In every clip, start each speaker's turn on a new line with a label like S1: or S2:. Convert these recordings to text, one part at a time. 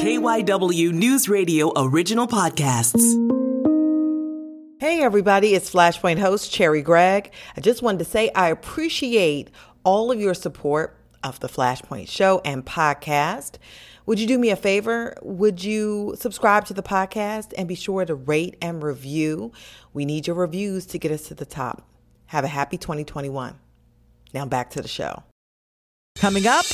S1: KYW News Radio original podcasts.
S2: Hey, everybody, it's Flashpoint host Cherri Gregg. I just wanted to say I appreciate all of your support of the Flashpoint show and podcast. Would you do me a favor? Would you subscribe to the podcast and be sure to rate and review? We need your reviews to get us to the top. Have a happy 2021. Now back to the show. Coming up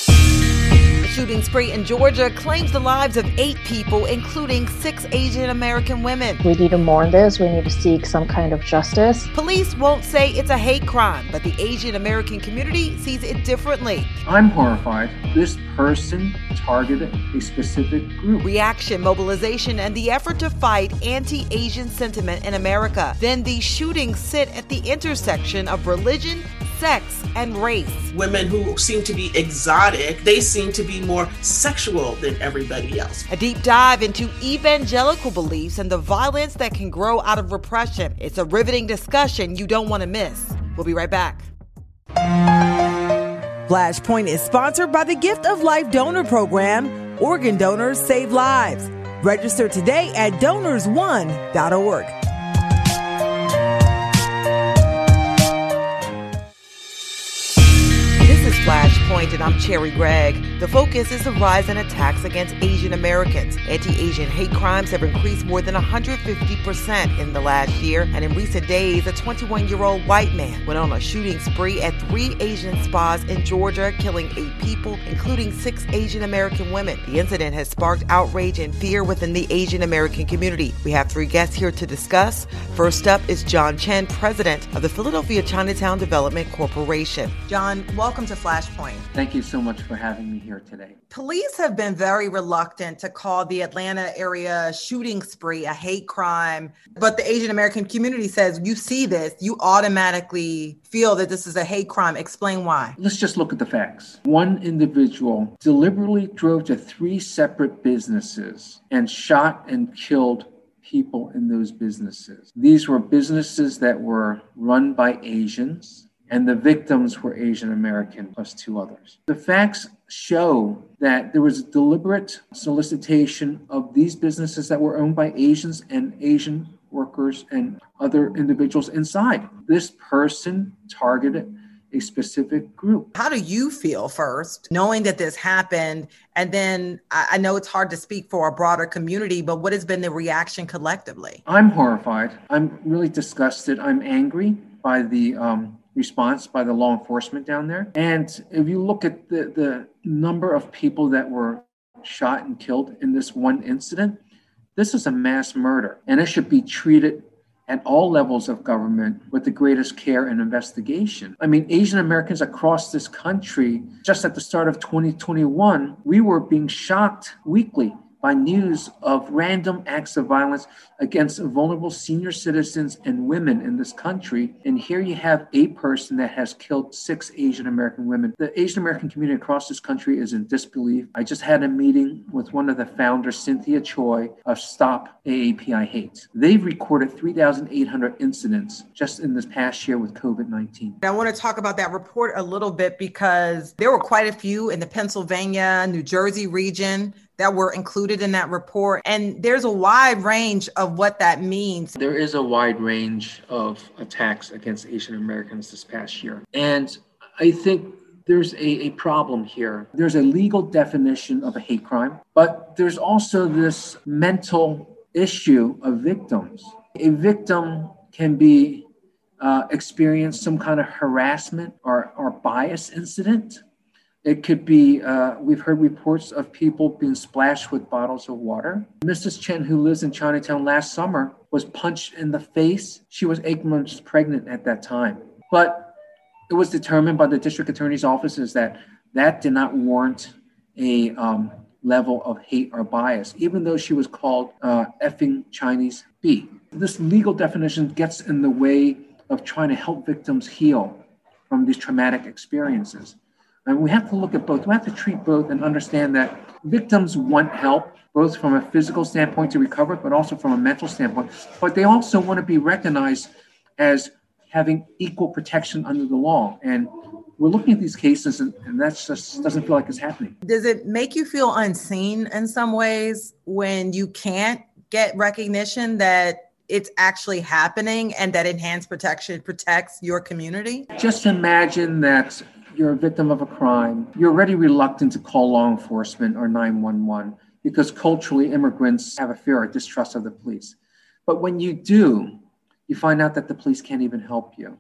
S2: shooting spree in Georgia claims the lives of eight people, including six Asian American women.
S3: We need to mourn this. We need to seek some kind of justice.
S2: Police won't say it's a hate crime, but the Asian American community sees it differently.
S4: I'm horrified. This person targeted a specific group.
S2: Reaction, mobilization, and the effort to fight anti Asian sentiment in America. Then these shootings sit at the intersection of religion, sex, and race.
S5: Women who seem to be exotic, they seem to be more sexual than everybody else.
S2: A deep dive into evangelical beliefs and the violence that can grow out of repression. It's a riveting discussion you don't want to miss. We'll be right back. Flashpoint is sponsored by the Gift of Life Donor Program. Organ donors save lives. Register today at donorsone.org. And I'm Cherri Gregg. The focus is the rise in attacks against Asian Americans. Anti Asian hate crimes have increased more than 150% in the last year, and in recent days, a 21 year old white man went on a shooting spree at three Asian spas in Georgia, killing eight people, including six Asian American women. The incident has sparked outrage and fear within the Asian American community. We have three guests here to discuss. First up is John Chin, president of the Philadelphia Chinatown Development Corporation. John, welcome to Flashpoint.
S4: Thank you so much for having me here today.
S2: Police have been very reluctant to call the Atlanta area shooting spree a hate crime, but the Asian American community says you see this, you automatically feel that this is a hate crime. Explain why.
S4: Let's just look at the facts. One individual deliberately drove to three separate businesses and shot and killed people in those businesses. These were businesses that were run by Asians and the victims were Asian American plus two others. The facts show that there was deliberate solicitation of these businesses that were owned by Asians and Asian workers and other individuals inside. This person targeted a specific group.
S2: How do you feel first, knowing that this happened? And then I know it's hard to speak for a broader community, but what has been the reaction collectively?
S4: I'm horrified. I'm really disgusted. I'm angry by the um, response by the law enforcement down there. And if you look at the, the number of people that were shot and killed in this one incident, this is a mass murder and it should be treated at all levels of government with the greatest care and investigation. I mean, Asian Americans across this country, just at the start of 2021, we were being shocked weekly by news of random acts of violence against vulnerable senior citizens and women in this country. And here you have a person that has killed six Asian American women. The Asian American community across this country is in disbelief. I just had a meeting with one of the founders, Cynthia Choi, of Stop AAPI Hate. They've recorded 3,800 incidents just in this past year with COVID 19.
S2: I want to talk about that report a little bit because there were quite a few in the Pennsylvania, New Jersey region that were included in that report. And there's a wide range of what that means.
S4: There is a wide range of attacks against Asian Americans this past year. And I think there's a, a problem here. There's a legal definition of a hate crime, but there's also this mental issue of victims. A victim can be uh, experience some kind of harassment or, or bias incident it could be, uh, we've heard reports of people being splashed with bottles of water. Mrs. Chen, who lives in Chinatown last summer, was punched in the face. She was eight months pregnant at that time. But it was determined by the district attorney's offices that that did not warrant a um, level of hate or bias, even though she was called uh, effing Chinese B. This legal definition gets in the way of trying to help victims heal from these traumatic experiences. And we have to look at both. We have to treat both and understand that victims want help, both from a physical standpoint to recover, but also from a mental standpoint. But they also want to be recognized as having equal protection under the law. And we're looking at these cases and, and that just doesn't feel like it's happening.
S6: Does it make you feel unseen in some ways when you can't get recognition that it's actually happening and that enhanced protection protects your community?
S4: Just imagine that you're a victim of a crime. You're already reluctant to call law enforcement or 911 because culturally immigrants have a fear or distrust of the police. But when you do, you find out that the police can't even help you.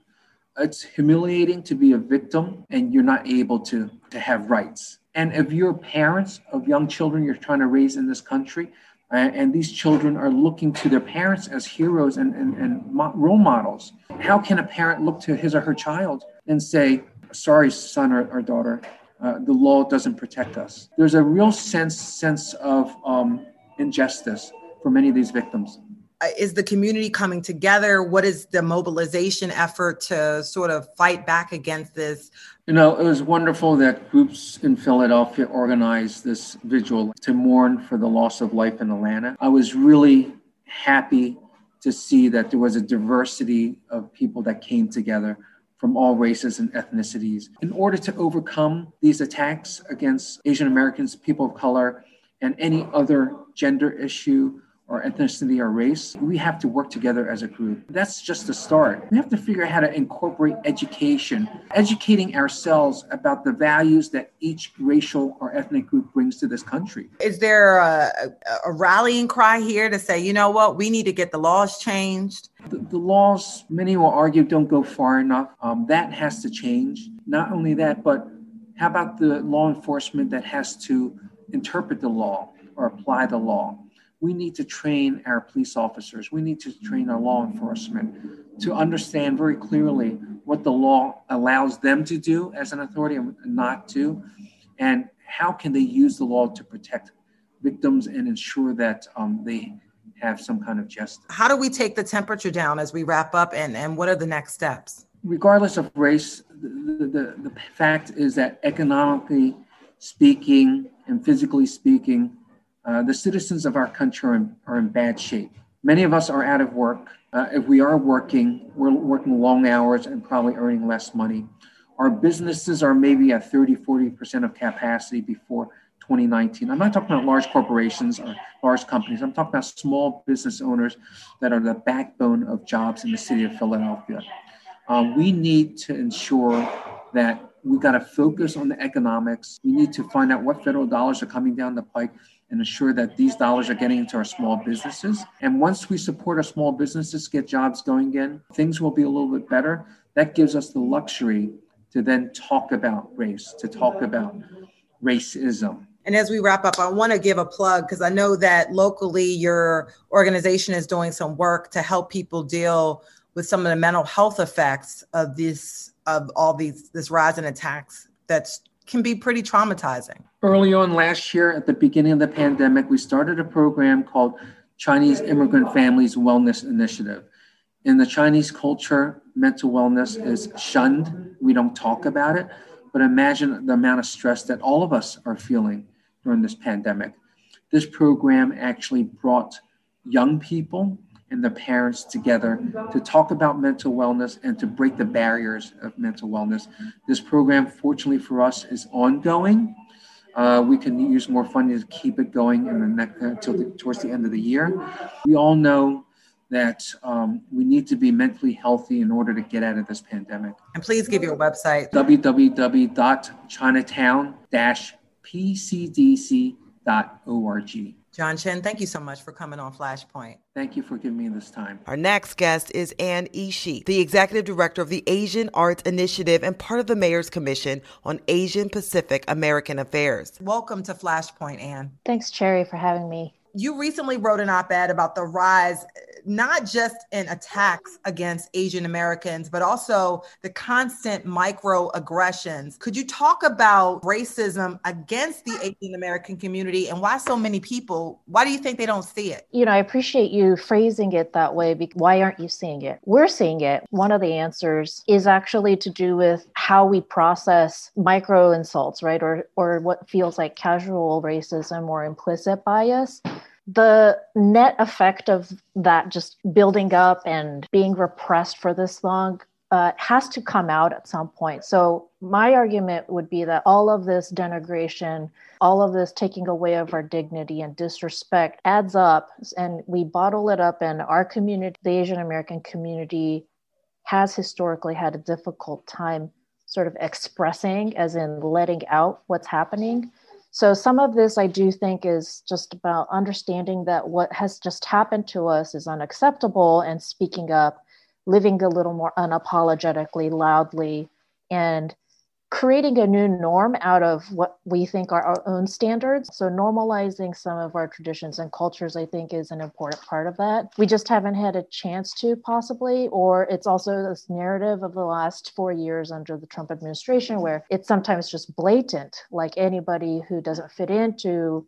S4: It's humiliating to be a victim and you're not able to, to have rights. And if you're parents of young children you're trying to raise in this country, and these children are looking to their parents as heroes and, and, and role models, how can a parent look to his or her child and say, Sorry, son or, or daughter, uh, the law doesn't protect us? There's a real sense, sense of um, injustice for many of these victims.
S6: Uh, is the community coming together? What is the mobilization effort to sort of fight back against this?
S4: You know, it was wonderful that groups in Philadelphia organized this vigil to mourn for the loss of life in Atlanta. I was really happy to see that there was a diversity of people that came together from all races and ethnicities. In order to overcome these attacks against Asian Americans, people of color, and any other gender issue or ethnicity or race, we have to work together as a group. That's just the start. We have to figure out how to incorporate education, educating ourselves about the values that each racial or ethnic group brings to this country.
S6: Is there a, a rallying cry here to say, you know what, we need to get the laws changed?
S4: The, the laws, many will argue, don't go far enough. Um, that has to change. Not only that, but how about the law enforcement that has to interpret the law or apply the law? We need to train our police officers, we need to train our law enforcement to understand very clearly what the law allows them to do as an authority and not to, and how can they use the law to protect victims and ensure that um, they have some kind of justice.
S6: How do we take the temperature down as we wrap up, and, and what are the next steps?
S4: Regardless of race, the, the, the fact is that economically speaking and physically speaking, uh, the citizens of our country are in, are in, bad shape. Many of us are out of work. Uh, if we are working, we're working long hours and probably earning less money. Our businesses are maybe at 30, 40% of capacity before 2019. I'm not talking about large corporations or large companies. I'm talking about small business owners that are the backbone of jobs in the city of Philadelphia. Um, we need to ensure that we got to focus on the economics. We need to find out what federal dollars are coming down the pike and ensure that these dollars are getting into our small businesses. And once we support our small businesses, get jobs going again, things will be a little bit better. That gives us the luxury to then talk about race, to talk about racism.
S6: And as we wrap up, I want to give a plug because I know that locally your organization is doing some work to help people deal with some of the mental health effects of this of all these this rise in attacks that's can be pretty traumatizing.
S4: Early on last year, at the beginning of the pandemic, we started a program called Chinese Immigrant Families Wellness Initiative. In the Chinese culture, mental wellness is shunned. We don't talk about it. But imagine the amount of stress that all of us are feeling during this pandemic. This program actually brought young people and the parents together to talk about mental wellness and to break the barriers of mental wellness. This program, fortunately for us, is ongoing. Uh, we can use more funding to keep it going in the next until uh, the, towards the end of the year. We all know that um, we need to be mentally healthy in order to get out of this pandemic.
S6: And please give your website
S4: www.chinatown-pcdc.org.
S6: John Chin, thank you so much for coming on Flashpoint.
S4: Thank you for giving me this time.
S6: Our next guest is Anne Ishii, the executive director of the Asian Arts Initiative and part of the Mayor's Commission on Asian Pacific American Affairs. Welcome to Flashpoint, Anne.
S3: Thanks, Cherri, for having me.
S6: You recently wrote an op ed about the rise not just in attacks against Asian Americans, but also the constant microaggressions. Could you talk about racism against the Asian American community and why so many people, why do you think they don't see it?
S3: You know, I appreciate you phrasing it that way. Because why aren't you seeing it? We're seeing it. One of the answers is actually to do with how we process micro insults, right? Or, or what feels like casual racism or implicit bias the net effect of that just building up and being repressed for this long uh, has to come out at some point. So, my argument would be that all of this denigration, all of this taking away of our dignity and disrespect adds up, and we bottle it up. And our community, the Asian American community, has historically had a difficult time sort of expressing, as in letting out what's happening. So, some of this I do think is just about understanding that what has just happened to us is unacceptable and speaking up living a little more unapologetically, loudly, and creating a new norm out of what we think are our own standards. So, normalizing some of our traditions and cultures, I think, is an important part of that. We just haven't had a chance to, possibly, or it's also this narrative of the last four years under the Trump administration where it's sometimes just blatant, like anybody who doesn't fit into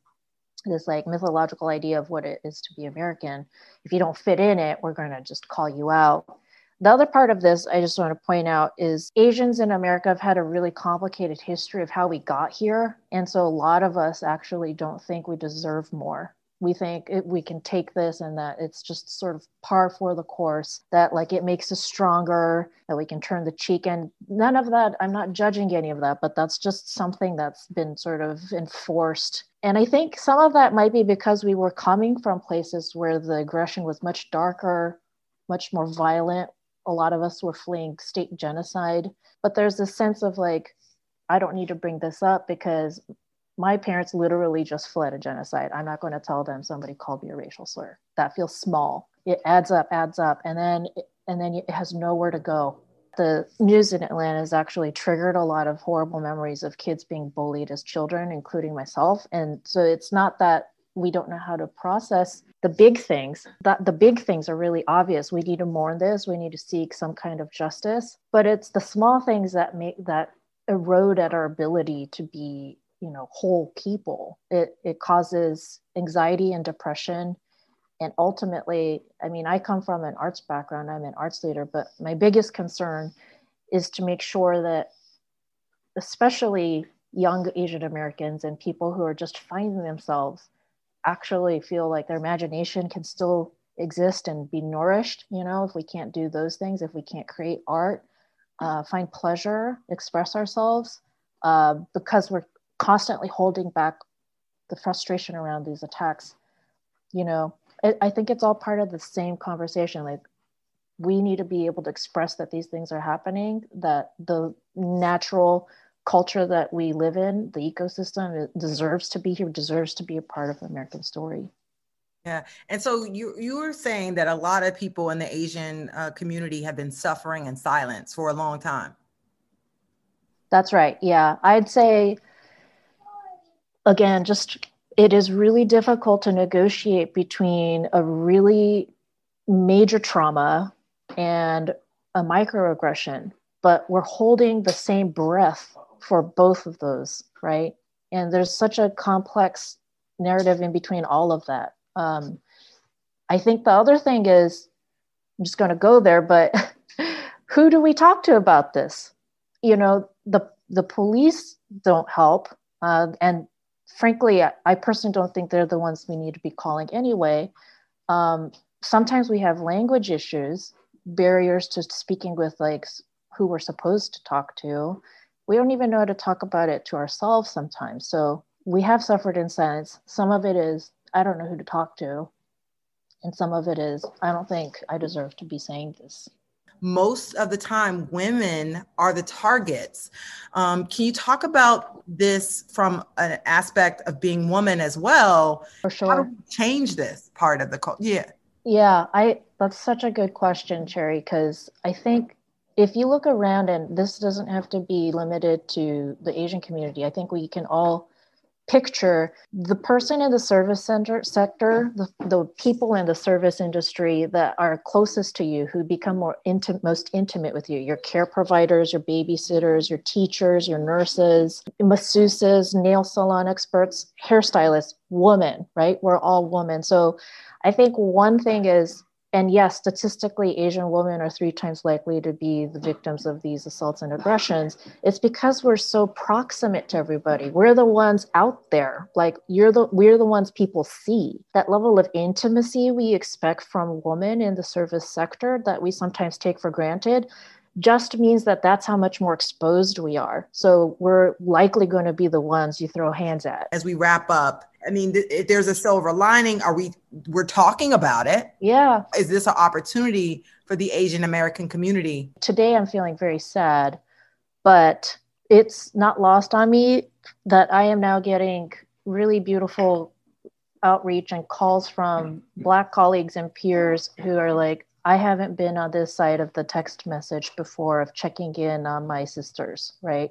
S3: this like mythological idea of what it is to be American. If you don't fit in it, we're going to just call you out. The other part of this I just want to point out is Asians in America have had a really complicated history of how we got here. And so a lot of us actually don't think we deserve more. We think it, we can take this and that it's just sort of par for the course, that like it makes us stronger, that we can turn the cheek. And none of that, I'm not judging any of that, but that's just something that's been sort of enforced and I think some of that might be because we were coming from places where the aggression was much darker, much more violent, a lot of us were fleeing state genocide. But there's this sense of like, I don't need to bring this up because my parents literally just fled a genocide. I'm not going to tell them somebody called me a racial slur. That feels small. It adds up, adds up, and then and then it has nowhere to go. The news in Atlanta has actually triggered a lot of horrible memories of kids being bullied as children, including myself. And so it's not that we don't know how to process the big things that the big things are really obvious. We need to mourn this. We need to seek some kind of justice. But it's the small things that make that erode at our ability to be you know whole people. It it causes anxiety and depression. And ultimately i mean i come from an arts background. I'm an arts leader. But my biggest concern is to make sure that especially young asian americans and people who are just finding themselves actually feel like their imagination can still exist and be nourished you know if we can't do those things if we can't create art uh, find pleasure express ourselves uh, because we're constantly holding back the frustration around these attacks you know. It, i think it's all part of the same conversation like we need to be able to express that these things are happening that the natural culture that we live in, the ecosystem, deserves to be here, deserves to be a part of the American story.
S2: Yeah, and so you you were saying that a lot of people in the Asian uh, community have been suffering in silence for a long time.
S3: That's right. Yeah, I'd say again, just it is really difficult to negotiate between a really major trauma and a microaggression, but we're holding the same breath for both of those, right? And there's such a complex narrative in between all of that. Um, I think the other thing is, I'm just going to go there, but who do we talk to about this? You know, the the police don't help, uh, and frankly, I, I, personally don't think they're the ones we need to be calling anyway. Um, sometimes we have language issues, barriers to speaking with like who we're supposed to talk to we don't even know how to talk about it to ourselves sometimes. So we have suffered in silence. Some of it is, I don't know who to talk to. And some of it is, I don't think I deserve to be saying this.
S2: Most of the time, women are the targets. Um, can you talk about this from an aspect of being woman as well?
S3: For sure. How do
S2: we change this part of the culture? Yeah.
S3: Yeah, I that's such a good question, Cherri, because I think if you look around, and this doesn't have to be limited to the Asian community, I think we can all picture the person in the service center sector, the, the people in the service industry that are closest to you, who become more intimate, most intimate with you, your care providers, your babysitters, your teachers, your nurses, masseuses, nail salon experts, hairstylists, women, right? We're all women. So I think one thing is and yes, statistically, Asian women are three times likely to be the victims of these assaults and aggressions. It's because we're so proximate to everybody. We're the ones out there. Like you're the we're the ones people see. That level of intimacy we expect from women in the service sector that we sometimes take for granted just means that that's how much more exposed we are. So we're likely going to be the ones you throw hands at.
S6: As we wrap up, I mean, th- there's a silver lining. Are we? We're talking about it.
S3: Yeah.
S6: Is this an opportunity for the Asian American community?
S3: Today, I'm feeling very sad, but it's not lost on me that I am now getting really beautiful outreach and calls from Black colleagues and peers who are like, I haven't been on this side of the text message before of checking in on my sisters, right?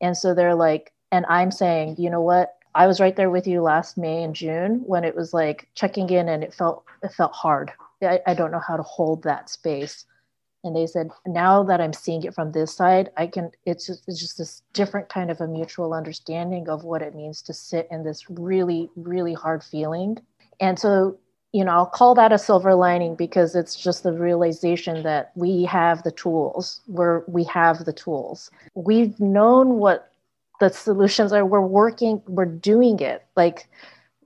S3: And so they're like, and I'm saying, you know what? I was right there with you last May and June when it was like checking in and it felt it felt hard. I, I don't know how to hold that space. And they said, now that I'm seeing it from this side, I can it's just it's just this different kind of a mutual understanding of what it means to sit in this really, really hard feeling. And so you know, I'll call that a silver lining because it's just the realization that we have the tools. We're we have the tools. We've known what the solutions are. We're working. We're doing it. Like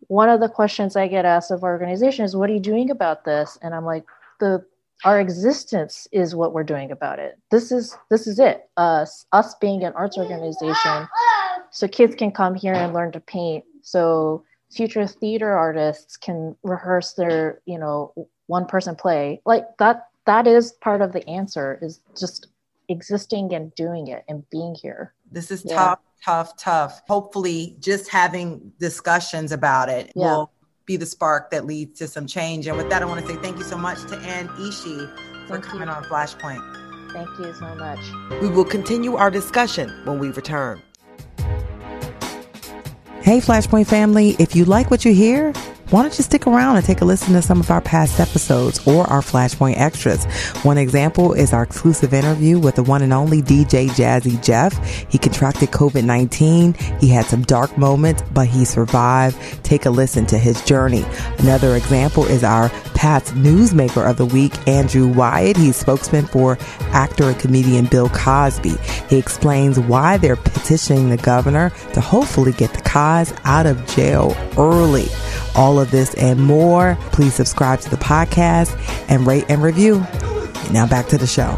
S3: one of the questions I get asked of our organization is, "What are you doing about this?" And I'm like, "The our existence is what we're doing about it. This is this is it. Us us being an arts organization, so kids can come here and learn to paint. So." future theater artists can rehearse their you know one person play like that that is part of the answer is just existing and doing it and being here
S6: this is yeah. tough tough tough. Hopefully just having discussions about it yeah. will be the spark that leads to some change. And with that i want to say thank you so much to anne ishii for thank coming you. on flashpoint.
S3: Thank you so much.
S6: We will continue our discussion when we return.
S2: Hey, Flashpoint family, if you like what you hear, why don't you stick around and take a listen to some of our past episodes or our Flashpoint extras? One example is our exclusive interview with the one and only DJ Jazzy Jeff. He contracted COVID-19. He had some dark moments, but he survived. Take a listen to his journey. Another example is our past newsmaker of the week, Andrew Wyatt. He's spokesman for actor and comedian Bill Cosby. He explains why they're petitioning the governor to hopefully get the Cos out of jail early all of this and more, please subscribe to the podcast and rate and review. Now back to the show.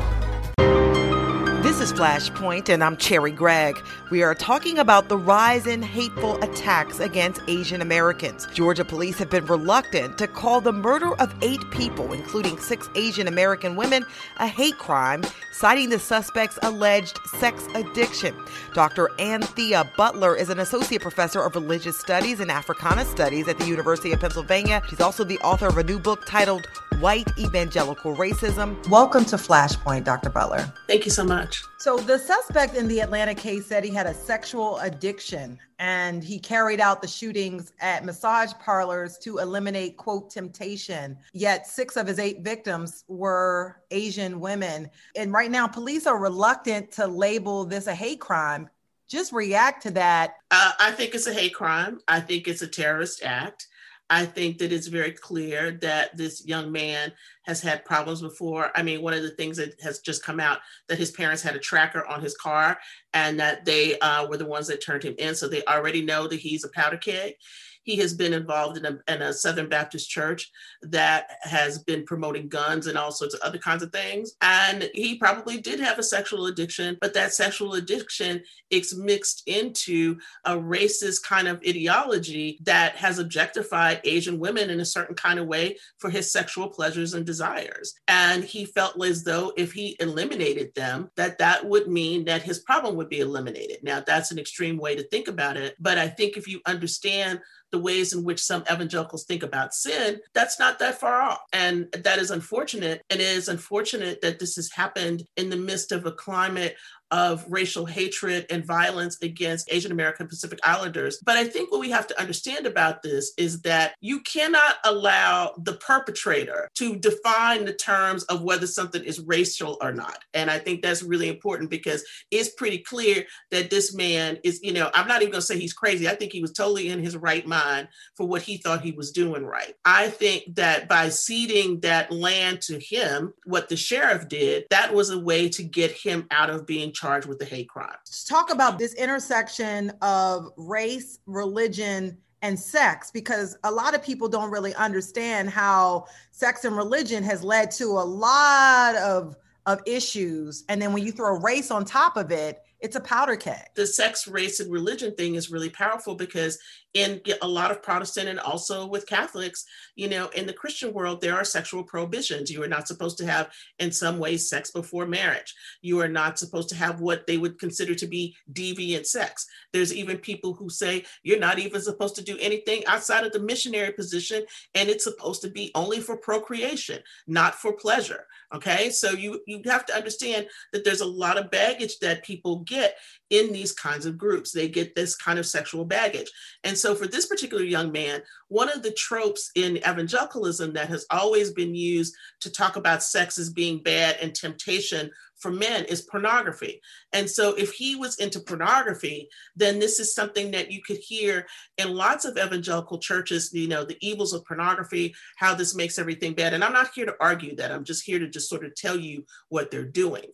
S6: Is Flashpoint, and I'm Cherri Gregg. We are talking about the rise in hateful attacks against Asian Americans. Georgia police have been reluctant to call the murder of eight people, including six Asian American women, a hate crime, citing the suspect's alleged sex addiction. Dr. Anthea Butler is an associate professor of religious studies and Africana studies at the University of Pennsylvania. She's also the author of a new book titled White Evangelical Racism. Welcome to Flashpoint, Dr. Butler.
S5: Thank you so much.
S6: So, the suspect in the Atlanta case said he had a sexual addiction and he carried out the shootings at massage parlors to eliminate, quote, temptation. Yet, six of his eight victims were Asian women. And right now, police are reluctant to label this a hate crime. Just react to that.
S5: Uh, I think it's a hate crime. I think it's a terrorist act. I think that it's very clear that this young man has had problems before. I mean, one of the things that has just come out that his parents had a tracker on his car and that they uh, were the ones that turned him in. So they already know that he's a powder keg. He has been involved in a, in a, Southern Baptist church that has been promoting guns and all sorts of other kinds of things. And he probably did have a sexual addiction, but that sexual addiction is mixed into a racist kind of ideology that has objectified Asian women in a certain kind of way for his sexual pleasures and desires. And he felt as though if he eliminated them, that that would mean that his problem would be eliminated. Now, that's an extreme way to think about it. But I think if you understand the ways in which some evangelicals think about sin, that's not that far off. And that is unfortunate. And it is unfortunate that this has happened in the midst of a climate of racial hatred and violence against Asian American Pacific Islanders. But I think what we have to understand about this is that you cannot allow the perpetrator to define the terms of whether something is racial or not. And I think that's really important because it's pretty clear that this man is, you know, I'm not even going to say he's crazy. I think he was totally in his right mind for what he thought he was doing right. I think that by ceding that land to him, what the sheriff did, that was a way to get him out of being charged with the hate crime.
S6: Talk about this intersection of race, religion, and sex because a lot of people don't really understand how sex and religion has led to a lot of
S2: of issues. And then when you throw race on top of it, it's a powder keg.
S5: The sex, race, and religion thing is really powerful because in a lot of Protestant and also with Catholics, you know, in the Christian world, there are sexual prohibitions. You are not supposed to have, in some ways, sex before marriage. You are not supposed to have what they would consider to be deviant sex. There's even people who say you're not even supposed to do anything outside of the missionary position, and it's supposed to be only for procreation, not for pleasure. Okay, so you you have to understand that there's a lot of baggage that people get in these kinds of groups. They get this kind of sexual baggage. And so for this particular young man, one of the tropes in evangelicalism that has always been used to talk about sex as being bad and temptation for men is pornography. And so if he was into pornography, then this is something that you could hear in lots of evangelical churches, you know, the evils of pornography, how this makes everything bad. And I'm not here to argue that. I'm just here to just sort of tell you what they're doing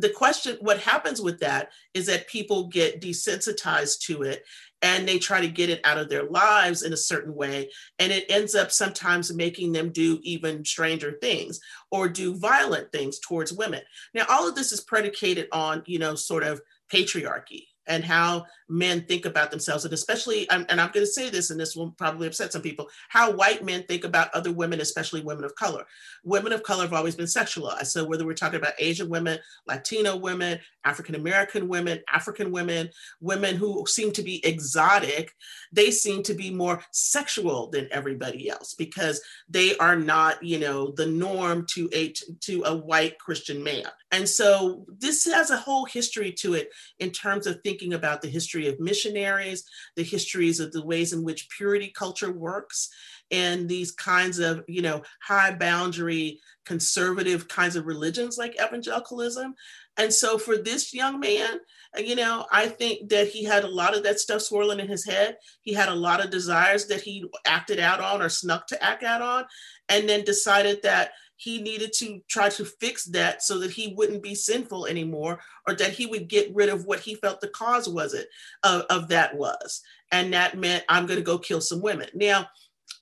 S5: the question what happens with that is that people get desensitized to it and they try to get it out of their lives in a certain way. And it ends up sometimes making them do even stranger things or do violent things towards women. Now all of this is predicated on you know sort of patriarchy and how men think about themselves, and especially, and I'm going to say this, and this will probably upset some people, how white men think about other women, especially women of color. Women of color have always been sexualized. So whether we're talking about Asian women, Latino women, African American women, African women, women who seem to be exotic, they seem to be more sexual than everybody else because they are not, you know, the norm to a to a white Christian man. And so this has a whole history to it in terms of thinking about the history of missionaries, the histories of the ways in which purity culture works, and these kinds of, you know, high boundary conservative kinds of religions like evangelicalism. And so for this young man, uh, you know, I think that he had a lot of that stuff swirling in his head. He had a lot of desires that he acted out on or snuck to act out on, and then decided that he needed to try to fix that so that he wouldn't be sinful anymore or that he would get rid of what he felt the cause was it of, of that was. And that meant i'm going to go kill some women. Now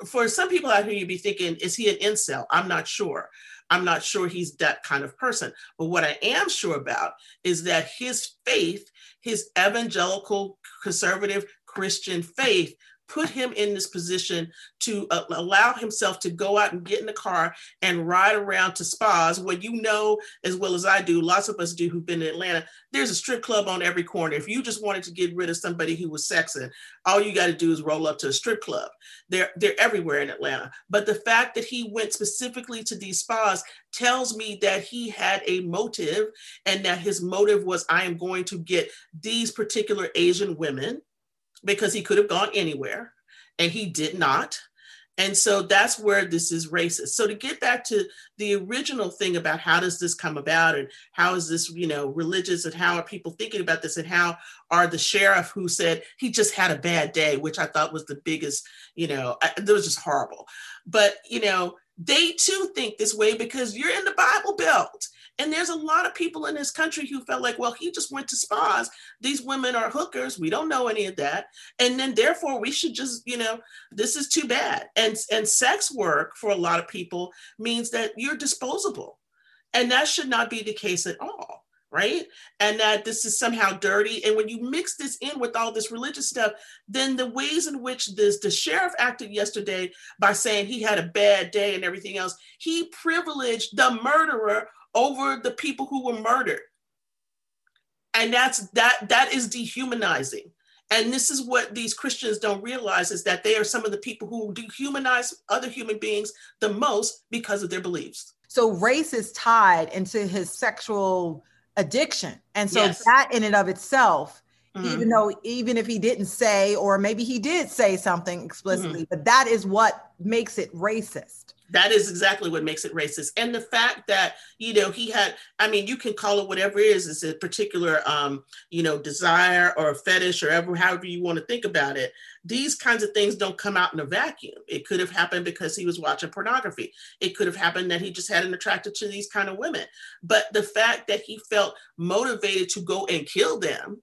S5: for some people out here you'd be thinking is he an incel? I'm not sure i'm not sure he's that kind of person. But what i am sure about is that his faith his evangelical conservative christian faith put him in this position to uh, allow himself to go out and get in the car and ride around to spas where you know as well as I do, lots of us do who've been in Atlanta, there's a strip club on every corner. If you just wanted to get rid of somebody who was sexing, all you got to do is roll up to a strip club. They're they're everywhere in Atlanta. But the fact that he went specifically to these spas tells me that he had a motive and that his motive was I am going to get these particular Asian women because he could have gone anywhere and he did not. And so that's where this is racist. So to get back to the original thing about how does this come about and how is this, you know, religious and how are people thinking about this and how are the sheriff who said he just had a bad day, which I thought was the biggest, you know, it was just horrible. But, you know, they too think this way because you're in the Bible Belt. And there's a lot of people in this country who felt like, well, he just went to spas. These women are hookers. We don't know any of that. And then therefore we should just, you know, this is too bad. And and sex work for a lot of people means that you're disposable. And that should not be the case at all right? And that this is somehow dirty. And when you mix this in with all this religious stuff, then the ways in which this the sheriff acted yesterday by saying he had a bad day and everything else, he privileged the murderer over the people who were murdered. And that's that that is dehumanizing. And this is what these Christians don't realize is that they are some of the people who dehumanize other human beings the most because of their beliefs.
S2: So race is tied into his sexual addiction. And so yes. that in and of itself, mm-hmm. even though even if he didn't say, or maybe he did say something explicitly, mm-hmm. but that is what makes it racist
S5: that is exactly what makes it racist. And the fact that you know he had i mean you can call it whatever it is it's a particular um you know desire or fetish or ever however you want to think about it. These kinds of things don't come out in a vacuum. It could have happened because he was watching pornography. It could have happened that he just had an attracted to these kind of women. But the fact that he felt motivated to go and kill them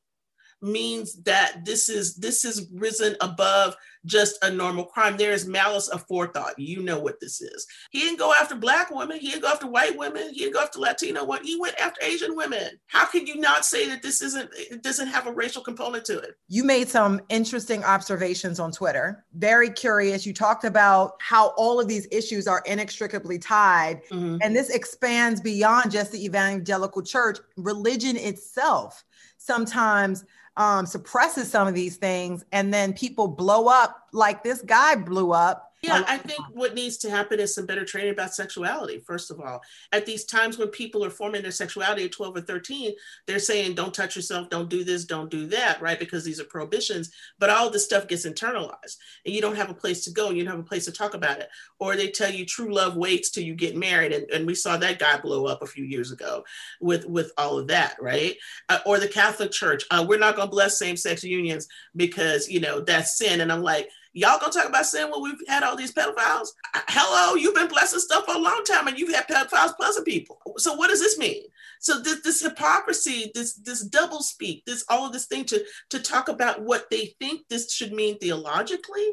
S5: means that this is this is risen above just a normal crime. There is malice aforethought. You know what this is. He didn't go after black women. He didn't go after white women. He didn't go after Latino women. He went after Asian women. How can you not say that this isn't it doesn't have a racial component to it?
S6: You made some interesting observations on Twitter. Very curious. You talked about how all of these issues are inextricably tied. Mm-hmm. And this expands beyond just the evangelical church. Religion itself sometimes um, suppresses some of these things and then people blow up like this guy blew up
S5: yeah, I think what needs to happen is some better training about sexuality, first of all. At these times when people are forming their sexuality at 12 or 13, they're saying, don't touch yourself, don't do this, don't do that, right? Because these are prohibitions. But all this stuff gets internalized and you don't have a place to go you don't have a place to talk about it. Or they tell you true love waits till you get married. And, and we saw that guy blow up a few years ago with, with all of that, right? Uh, or the Catholic Church, uh, we're not going to bless same sex unions because, you know, that's sin. And I'm like, Y'all gonna talk about sin when we've had all these pedophiles? Uh, hello, you've been blessing stuff for a long time and you've had pedophiles blessing people. So what does this mean? So this, this hypocrisy, this this double speak, this all of this thing to to talk about what they think this should mean theologically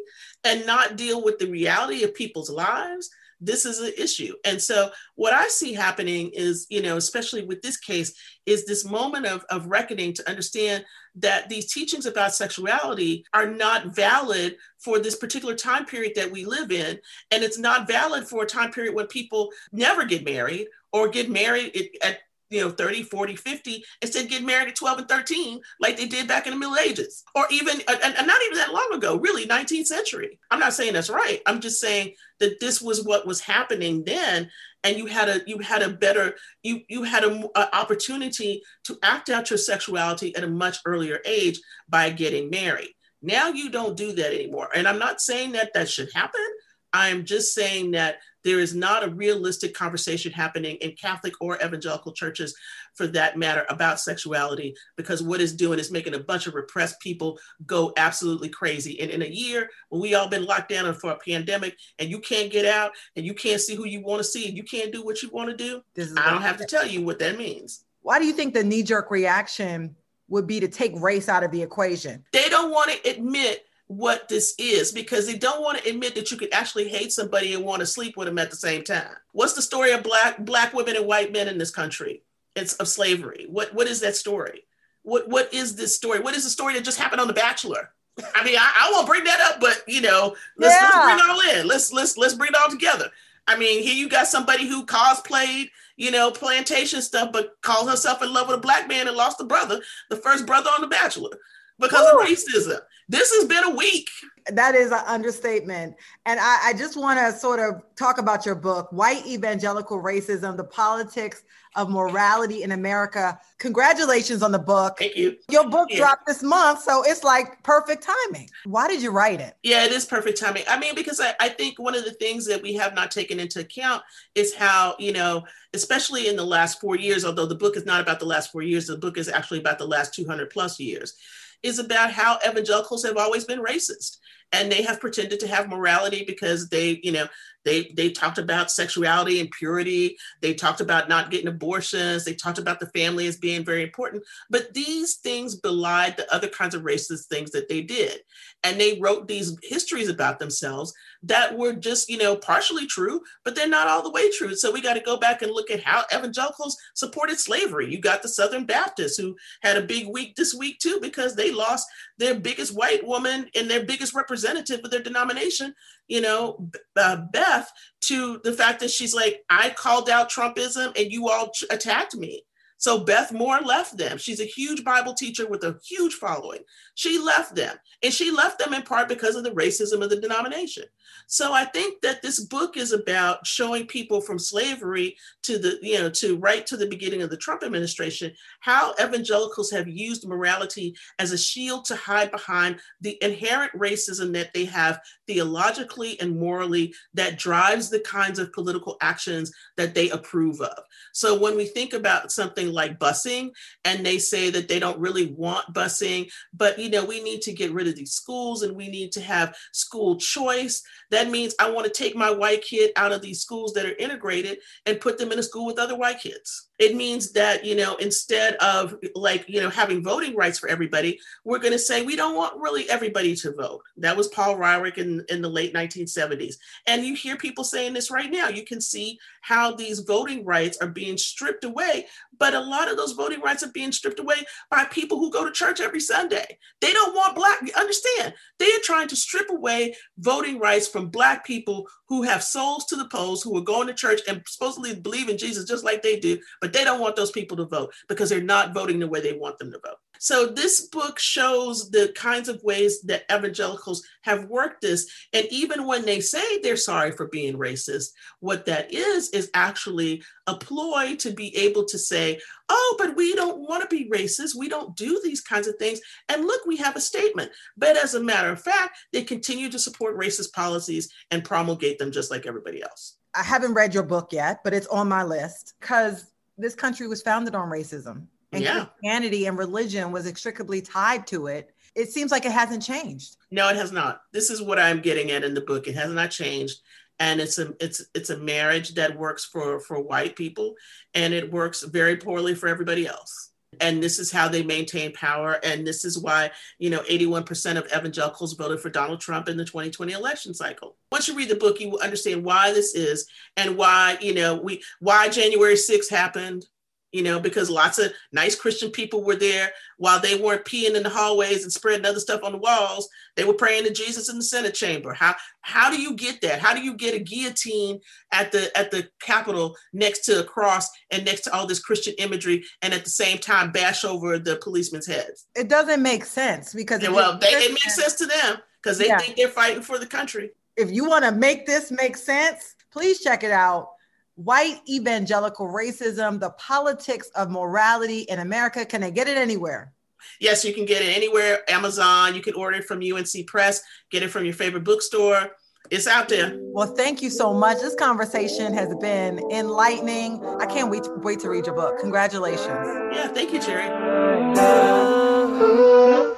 S5: and not deal with the reality of people's lives this is an issue. And so what I see happening is, you know, especially with this case, is this moment of, of reckoning to understand that these teachings about sexuality are not valid for this particular time period that we live in. And it's not valid for a time period when people never get married or get married at you know 30 40 50 instead get married at 12 and 13 like they did back in the middle ages or even and, and, not even that long ago really 19th century. I'm not saying that's right. I'm just saying that this was what was happening then and you had a you had a better you you had a, a opportunity to act out your sexuality at a much earlier age by getting married. Now you don't do that anymore. And i'm not saying that that should happen. I'm just saying that there is not a realistic conversation happening in Catholic or evangelical churches, for that matter, about sexuality, because what it's doing is making a bunch of repressed people go absolutely crazy. And in a year, when we all been locked down for a pandemic, and you can't get out, and you can't see who you want to see, and you can't do what you want to do, I don't have to tell you what that means.
S6: Why do you think the knee jerk reaction would be to take race out of the equation?
S5: They don't want to admit what this is because they don't want to admit that you could actually hate somebody and want to sleep with them at the same time. What's the story of black black women and white men in this country? It's of slavery. What what is that story? What what is this story? What is the story that just happened on The Bachelor? I mean, I, I won't bring that up, but you know, let's, yeah. let's bring it all in. Let's let's let's bring it all together. I mean, here you got somebody who cosplayed, you know, plantation stuff, but called herself in love with a black man and lost a brother, the first brother on The Bachelor, because Ooh. of racism this has been a week.
S6: That is an understatement. And I, I just want to sort of talk about your book, White Evangelical Racism The Politics of Morality in America. Congratulations on the book.
S5: Thank you.
S6: Your book yeah. dropped this month, so it's like perfect timing. Why did you write it?
S5: Yeah, it is perfect timing. I mean, because I, I think one of the things that we have not taken into account is how, you know, especially in the last four years, although the book is not about the last four years, the book is actually about the last 200 plus years is about how evangelicals have always been racist. And they have pretended to have morality because they you know they they talked about sexuality and purity. They talked about not getting abortions. They talked about the family as being very important. But these things belied the other kinds of racist things that they did and they wrote these histories about themselves that were just you know partially true but they're not all the way true. So we got to go back and look at how evangelicals supported slavery. You got the southern baptists who had a big week this week too because they lost their biggest white woman and their biggest representative of their denomination you know uh, beth to the fact that she's like i called out trumpism and you all attacked me so Beth Moore left them. She's a huge Bible teacher with a huge following. She left them. And she left them in part because of the racism of the denomination. So I think that this book is about showing people from slavery to the, you know, to right to the beginning of the Trump administration, how evangelicals have used morality as a shield to hide behind the inherent racism that they have theologically and morally that drives the kinds of political actions that they approve of. So when we think about something like busing and they say that they don't really want busing, but you know, we need to get rid of these schools and we need to have school choice. That means I want to take my white kid out of these schools that are integrated and put them in a school with other white kids. It means that, you know, instead of like, you know, having voting rights for everybody, we're going to say we don't want really everybody to vote. That was Paul Weyrich in, in the late 1970s. And you hear people saying this right now. You can see how these voting rights are being stripped away. But a lot of those voting rights are being stripped away by people who go to church every Sunday. They don't want Black, understand, they are trying to strip away voting rights from Black people who have souls to the polls, who are going to church and supposedly believe in Jesus just like they do, but they don't want those people to vote because they're not voting the way they want them to vote. So this book shows the kinds of ways that evangelicals have worked this. And even when they say they're sorry for being racist, what that is, is actually a ploy to be able to say, oh, but we don't want to be racist. We don't do these kinds of things. And look, we have a statement. But as a matter of fact, they continue to support racist policies and promulgate them just like everybody else.
S6: I haven't read your book yet, but it's on my list because this country was founded on racism and yeah. Christianity and religion was inextricably tied to it. It seems like it hasn't changed.
S5: No, it has not. This is what I'm getting at in the book. It has not changed. And it's a it's it's a marriage that works for for white people and it works very poorly for everybody else and this is how they maintain power and this is why you know 81% of evangelicals voted for donald trump in the 2020 election cycle. Once you read the book you will understand why this is and why you know we why january 6th happened you know, because lots of nice Christian people were there while they weren't peeing in the hallways and spreading other stuff on the walls. They were praying to Jesus in the Senate chamber. How how do you get that? How do you get a guillotine at the at the Capitol next to a cross and next to all this Christian imagery and at the same time bash over the policemen's heads?
S6: It doesn't make sense because
S5: well, they, it makes sense to them because they yeah. think they're fighting for the country.
S6: If you want to make this make sense, please check it out white evangelical racism, the politics of morality in America. Can I get it anywhere?
S5: Yes, you can get it anywhere. Amazon, you can order it from UNC Press, get it from your favorite bookstore. It's out there.
S6: Well, thank you so much. This conversation has been enlightening. I can't wait to, wait to read your book. Congratulations.
S5: Yeah, thank you, Jerry.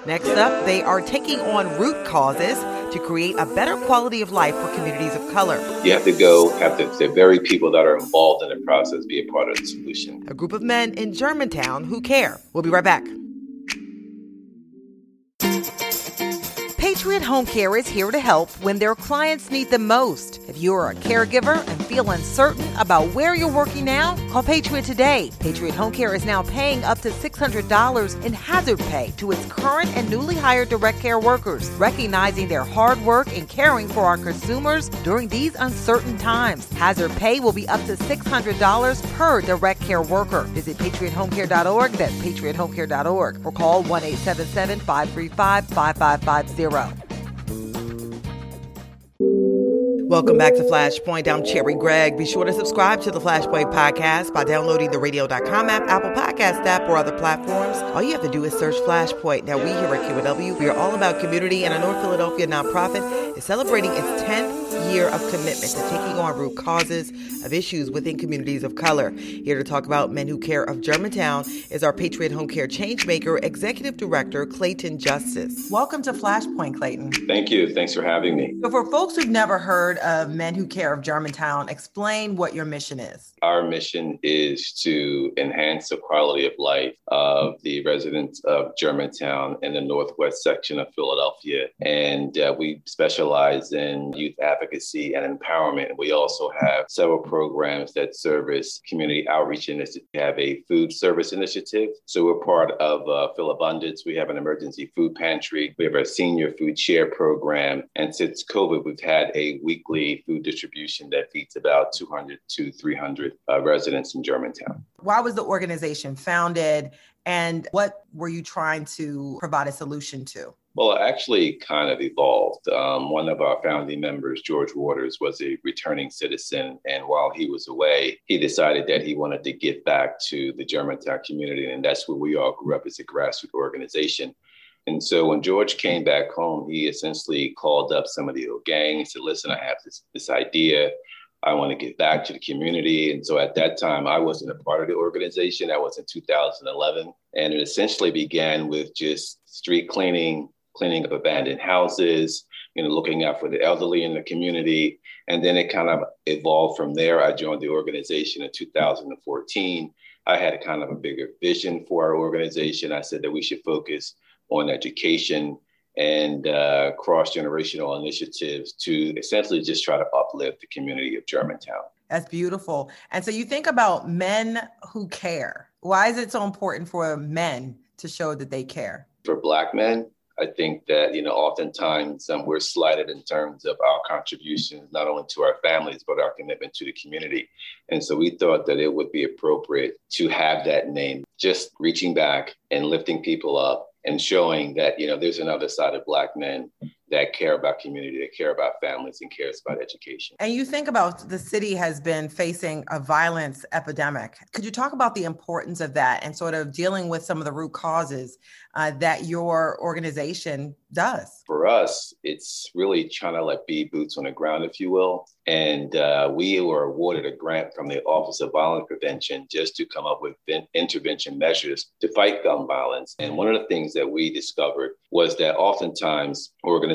S2: Next up, they are taking on root causes to create a better quality of life for communities of color.
S7: You have to go, have to, the very people that are involved in the process be a part of the solution.
S2: A group of men in Germantown who care. We'll be right back. Patriot Home Care is here to help when their clients need them most. If you're a caregiver and feel uncertain about where you're working now, call Patriot today. Patriot Home Care is now paying up to $600 in hazard pay to its current and newly hired direct care workers, recognizing their hard work in caring for our consumers during these uncertain times. Hazard pay will be up to $600 per direct care worker. Visit patriothomecare.org. That's patriothomecare.org or call 1 877 535 5550. Welcome back to Flashpoint. I'm Cherri Gregg. Be sure to subscribe to the Flashpoint podcast by downloading the radio.com app, Apple Podcast app, or other platforms. All you have to do is search Flashpoint. Now, we here at KYW, we are all about community, and a North Philadelphia nonprofit is celebrating its 10th year of commitment to taking on root causes of issues within communities of color. Here to talk about Men Who Care of Germantown is our Patriot Home Care Changemaker Executive Director, Clayton Justice.
S6: Welcome to Flashpoint, Clayton.
S7: Thank you. Thanks for having me.
S6: So, for folks who've never heard of Men Who Care of Germantown, explain what your mission is.
S7: Our mission is to enhance the quality of life of the residents of Germantown in the northwest section of Philadelphia. And uh, we specialize in youth advocacy and empowerment. We also have several programs that service community outreach initiatives. We have a food service initiative. So we're part of uh, Philabundance. We have an emergency food pantry. We have our senior food share program. And since COVID, we've had a weekly food distribution that feeds about 200 to 300 uh, residents in Germantown.
S6: Why was the organization founded? And what were you trying to provide a solution to?
S7: Well, it actually kind of evolved. Um, one of our founding members, George Waters, was a returning citizen. And while he was away, he decided that he wanted to give back to the Germantown community. And that's where we all grew up as a grassroots organization. And so when George came back home, he essentially called up some of the old gang and said, listen, I have this, this idea. I want to give back to the community. And so at that time, I wasn't a part of the organization. That was in 2011. And it essentially began with just street cleaning, cleaning up abandoned houses, you know, looking out for the elderly in the community. And then it kind of evolved from there. I joined the organization in 2014 I had a kind of a bigger vision for our organization. I said that we should focus on education and uh, cross generational initiatives to essentially just try to uplift the community of Germantown.
S6: That's beautiful. And so you think about men who care. Why is it so important for men to show that they care?
S7: For Black men, I think that, you know, oftentimes um, we're slighted in terms of our contributions, not only to our families, but our commitment to the community. And so we thought that it would be appropriate to have that name, just reaching back and lifting people up and showing that, you know, there's another side of Black men that care about community, that care about families, and cares about education.
S6: And you think about the city has been facing a violence epidemic. Could you talk about the importance of that and sort of dealing with some of the root causes uh, that your organization does?
S7: For us, it's really trying to like be boots on the ground, if you will. And uh, we were awarded a grant from the Office of Violence Prevention just to come up with intervention measures to fight gun violence. And one of the things that we discovered was that oftentimes organizations,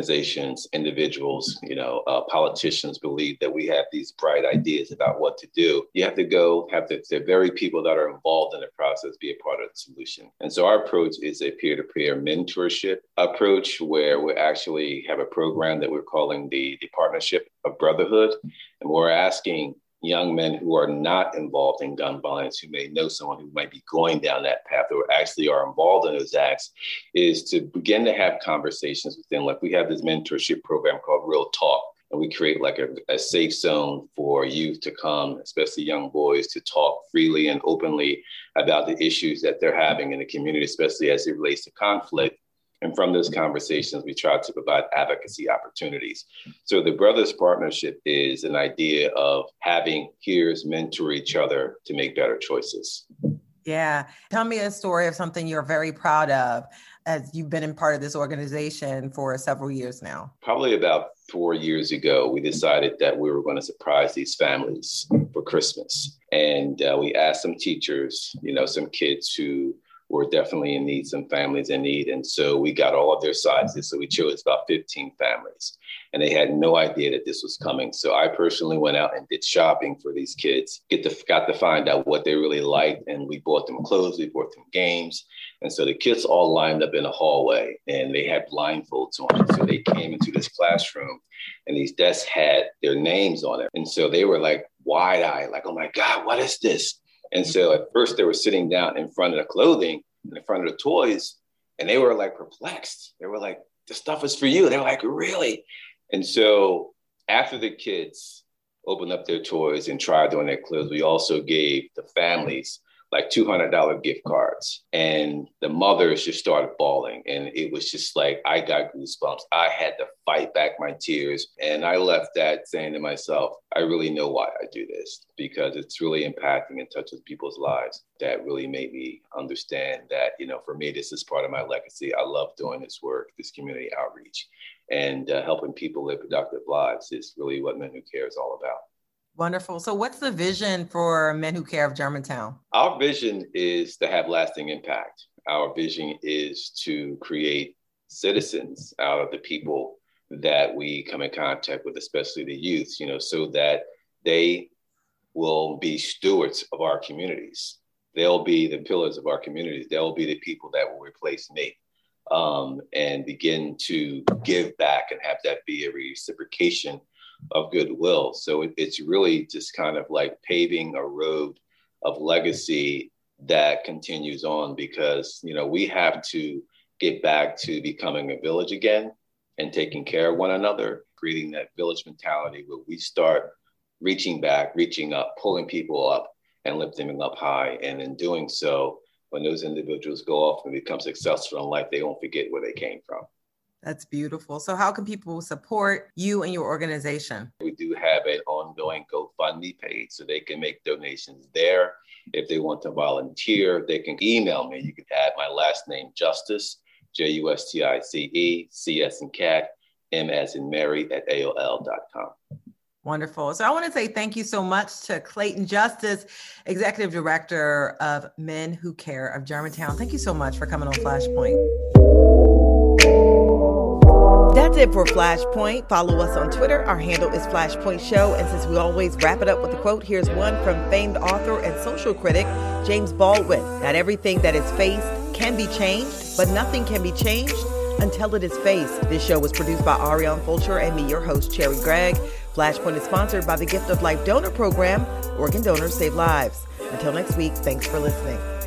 S7: individuals, you know, uh, politicians believe that we have these bright ideas about what to do. You have to go have the, the very people that are involved in the process be a part of the solution. And so our approach is a peer-to-peer mentorship approach where we actually have a program that we're calling the, the Partnership of Brotherhood. And we're asking young men who are not involved in gun violence, who may know someone who might be going down that path or actually are involved in those acts, is to begin to have conversations with them. Like we have this mentorship program called Real Talk. And we create like a, a safe zone for youth to come, especially young boys, to talk freely and openly about the issues that they're having in the community, especially as it relates to conflict and from those conversations, we try to provide advocacy opportunities. So the Brothers Partnership is an idea of having peers mentor each other to make better choices.
S6: Yeah. Tell me a story of something you're very proud of as you've been in part of this organization for several years now.
S7: Probably about four years ago, we decided that we were going to surprise these families for Christmas. And uh, we asked some teachers, you know, some kids who were definitely in need, some families in need. And so we got all of their sizes. So we chose about 15 families. And they had no idea that this was coming. So I personally went out and did shopping for these kids, get to, got to find out what they really liked. And we bought them clothes, we bought them games. And so the kids all lined up in a hallway and they had blindfolds on. So they came into this classroom and these desks had their names on it. And so they were like wide eyed, like, oh my God, what is this? And so at first they were sitting down in front of the clothing, in front of the toys, and they were like perplexed. They were like, the stuff is for you. They were like, really? And so after the kids opened up their toys and tried on their clothes, we also gave the families like $200 gift cards. And the mothers just started bawling. And it was just like, I got goosebumps. I had to fight back my tears. And I left that saying to myself, I really know why I do this because it's really impacting and touches people's lives. That really made me understand that, you know, for me, this is part of my legacy. I love doing this work, this community outreach, and uh, helping people live productive lives is really what Men Who Care is all about.
S6: Wonderful. So, what's the vision for Men Who Care of Germantown?
S7: Our vision is to have lasting impact. Our vision is to create citizens out of the people that we come in contact with, especially the youth, you know, so that they will be stewards of our communities. They'll be the pillars of our communities. They'll be the people that will replace me um, and begin to give back and have that be a reciprocation of goodwill. So it, it's really just kind of like paving a road of legacy that continues on because you know we have to get back to becoming a village again and taking care of one another, creating that village mentality where we start reaching back, reaching up, pulling people up, and lifting them up high. And in doing so, when those individuals go off and become successful in life, they won't forget where they came from.
S6: That's beautiful. So, how can people support you and your organization?
S7: We do have an ongoing GoFundMe page so they can make donations there. If they want to volunteer, they can email me. You can add my last name, Justice, J U S T I C E, C S and Cat, M as in Mary at AOL.com.
S6: Wonderful. So I want to say thank you so much to Clayton Justice, Executive Director of Men Who Care of Germantown. Thank you so much for coming on Flashpoint.
S2: It for Flashpoint. Follow us on Twitter. Our handle is Flashpoint Show. And since we always wrap it up with a quote, here's one from famed author and social critic James Baldwin. Not everything that is faced can be changed, but nothing can be changed until it is faced. This show was produced by Ariane Fulcher and me, your host, Cherri Gregg. Flashpoint is sponsored by the Gift of Life Donor Program. Organ donors save lives. Until next week, thanks for listening.